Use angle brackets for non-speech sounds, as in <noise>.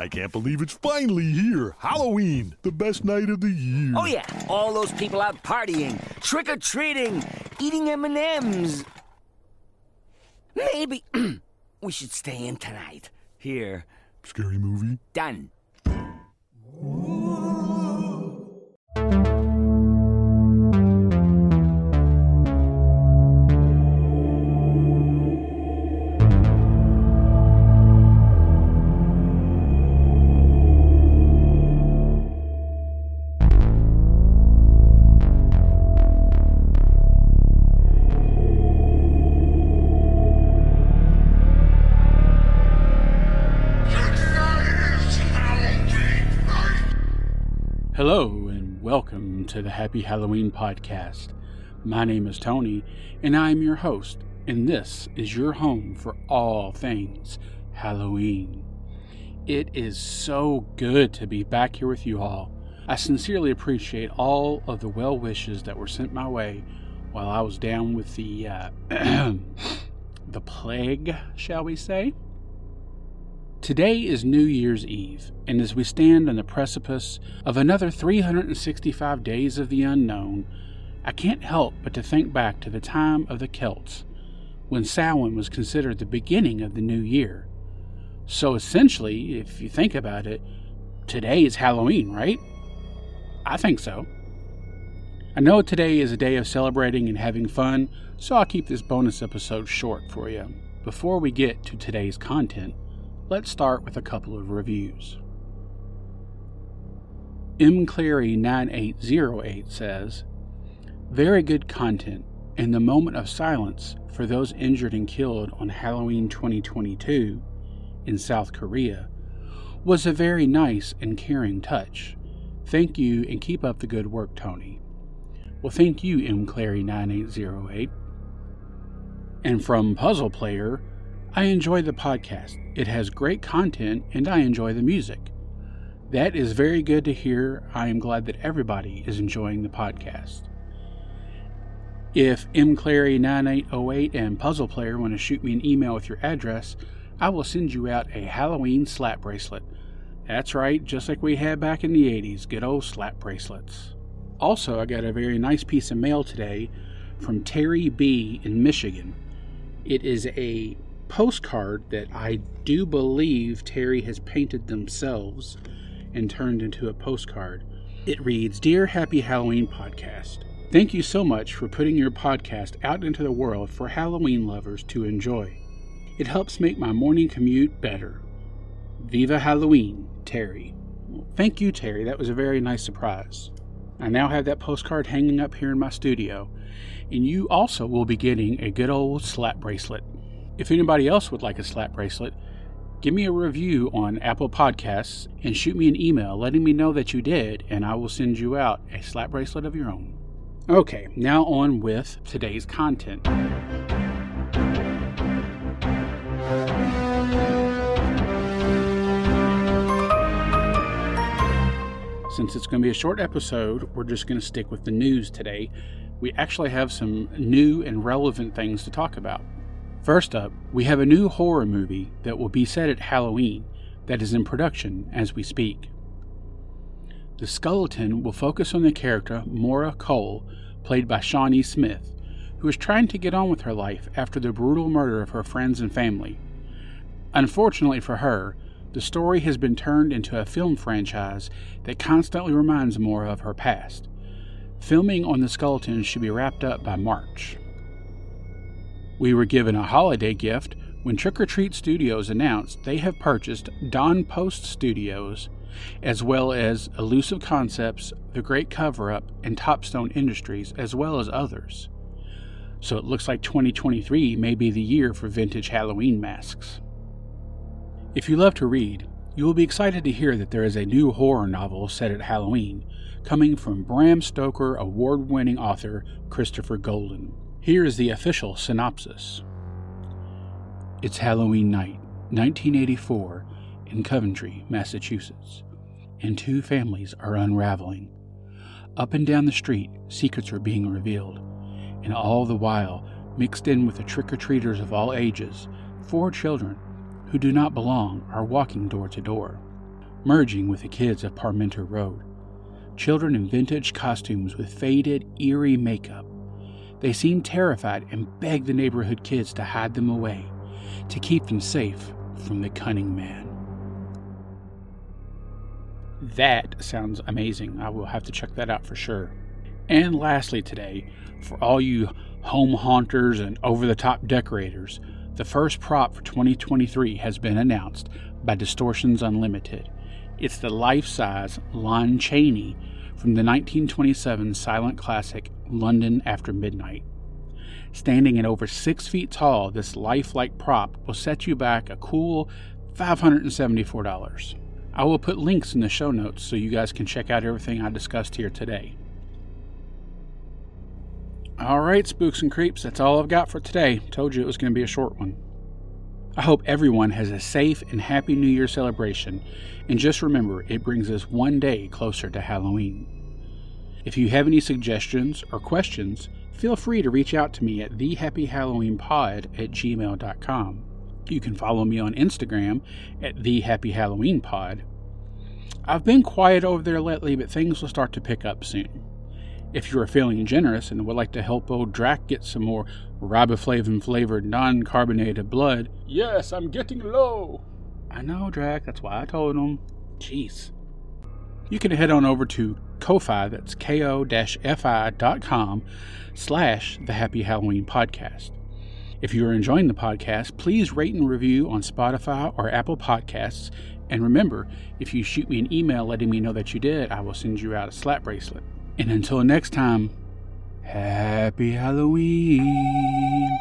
I can't believe it's finally here. Halloween, the best night of the year. Oh yeah, all those people out partying, trick or treating, eating M&Ms. Maybe <clears throat> we should stay in tonight. Here, Scary movie? done. Hello, and welcome to the Happy Halloween Podcast. My name is Tony, and I am your host, and this is your home for all things Halloween. It is so good to be back here with you all. I sincerely appreciate all of the well wishes that were sent my way while I was down with the uh, <clears throat> the plague, shall we say? Today is New Year's Eve, and as we stand on the precipice of another 365 days of the unknown, I can't help but to think back to the time of the Celts, when Samhain was considered the beginning of the new year. So essentially, if you think about it, today is Halloween, right? I think so. I know today is a day of celebrating and having fun, so I'll keep this bonus episode short for you. Before we get to today's content, let's start with a couple of reviews. M. Clary 9808 says, Very good content, and the moment of silence for those injured and killed on Halloween 2022 in South Korea was a very nice and caring touch. Thank you and keep up the good work, Tony. Well, thank you, M. Clary 9808. And from Puzzle Player, I enjoy the podcast. It has great content and I enjoy the music. That is very good to hear. I am glad that everybody is enjoying the podcast. If M. Clary 9808 and Puzzle Player want to shoot me an email with your address, I will send you out a Halloween slap bracelet. That's right, just like we had back in the 80s, good old slap bracelets. Also, I got a very nice piece of mail today from Terry B. in Michigan. It is a postcard that I do believe Terry has painted themselves and turned into a postcard. It reads Dear Happy Halloween Podcast, Thank you so much for putting your podcast out into the world for Halloween lovers to enjoy. It helps make my morning commute better. Viva Halloween, Terry. Thank you, Terry. That was a very nice surprise. I now have that postcard hanging up here in my studio, and you also will be getting a good old slap bracelet. If anybody else would like a slap bracelet, give me a review on Apple Podcasts and shoot me an email letting me know that you did, and I will send you out a slap bracelet of your own. Okay, now on with today's content. Since it's going to be a short episode, we're just going to stick with the news today. We actually have some new and relevant things to talk about. First up, we have a new horror movie that will be set at Halloween that is in production as we speak. The Skulleton will focus on the character Maura Cole, played by Shawnee Smith, who is trying to get on with her life after the brutal murder of her friends and family. Unfortunately for her, the story has been turned into a film franchise that constantly reminds Maura of her past. Filming on the Skulleton should be wrapped up by March. We were given a holiday gift when Trick or Treat Studios announced they have purchased Don Post Studios, as well as Elusive Concepts, The Great Cover Up, and Topstone Industries, as well as others. So it looks like 2023 may be the year for vintage Halloween masks. If you love to read, you will be excited to hear that there is a new horror novel set at Halloween, coming from Bram Stoker award winning author Christopher Golden. Here is the official synopsis It's Halloween night, 1984, in Coventry, Massachusetts, and two families are unraveling. Up and down the street, secrets are being revealed, and all the while, mixed in with the trick or treaters of all ages, four children who do not belong are walking door to door. merging with the kids of Parmenter Road. Children in vintage costumes with faded, eerie makeup. They seem terrified and beg the neighborhood kids to hide them away, to keep them safe from the cunning man. That sounds amazing. I will have to check that out for sure. And lastly, today, for all you home haunters and over the top decorators, the first prop for 2023 has been announced by Distortions Unlimited. It's the life size Lon Chaney from the 1927 silent classic London After Midnight. Standing at over six feet tall, this lifelike prop will set you back a cool $574. I will put links in the show notes so you guys can check out everything I discussed here today. All right, spooks and creeps, that's all I've got for today. Told you it was going to be a short one. I hope everyone has a safe and happy New Year celebration, and just remember it brings us one day closer to Halloween. If you have any suggestions or questions, feel free to reach out to me at thehappyhalloweenpod at gmail.com. You can follow me on Instagram at thehappyhalloweenpod. I've been quiet over there lately, but things will start to pick up soon. If you are feeling generous and would like to help old Drac get some more riboflavin flavored non carbonated blood, yes, I'm getting low. I know, Drac, that's why I told him. Jeez. You can head on over to Ko-Fi, that's ko-fi.com slash the Happy Halloween Podcast. If you are enjoying the podcast, please rate and review on Spotify or Apple Podcasts. And remember, if you shoot me an email letting me know that you did, I will send you out a slap bracelet. And until next time, happy Halloween.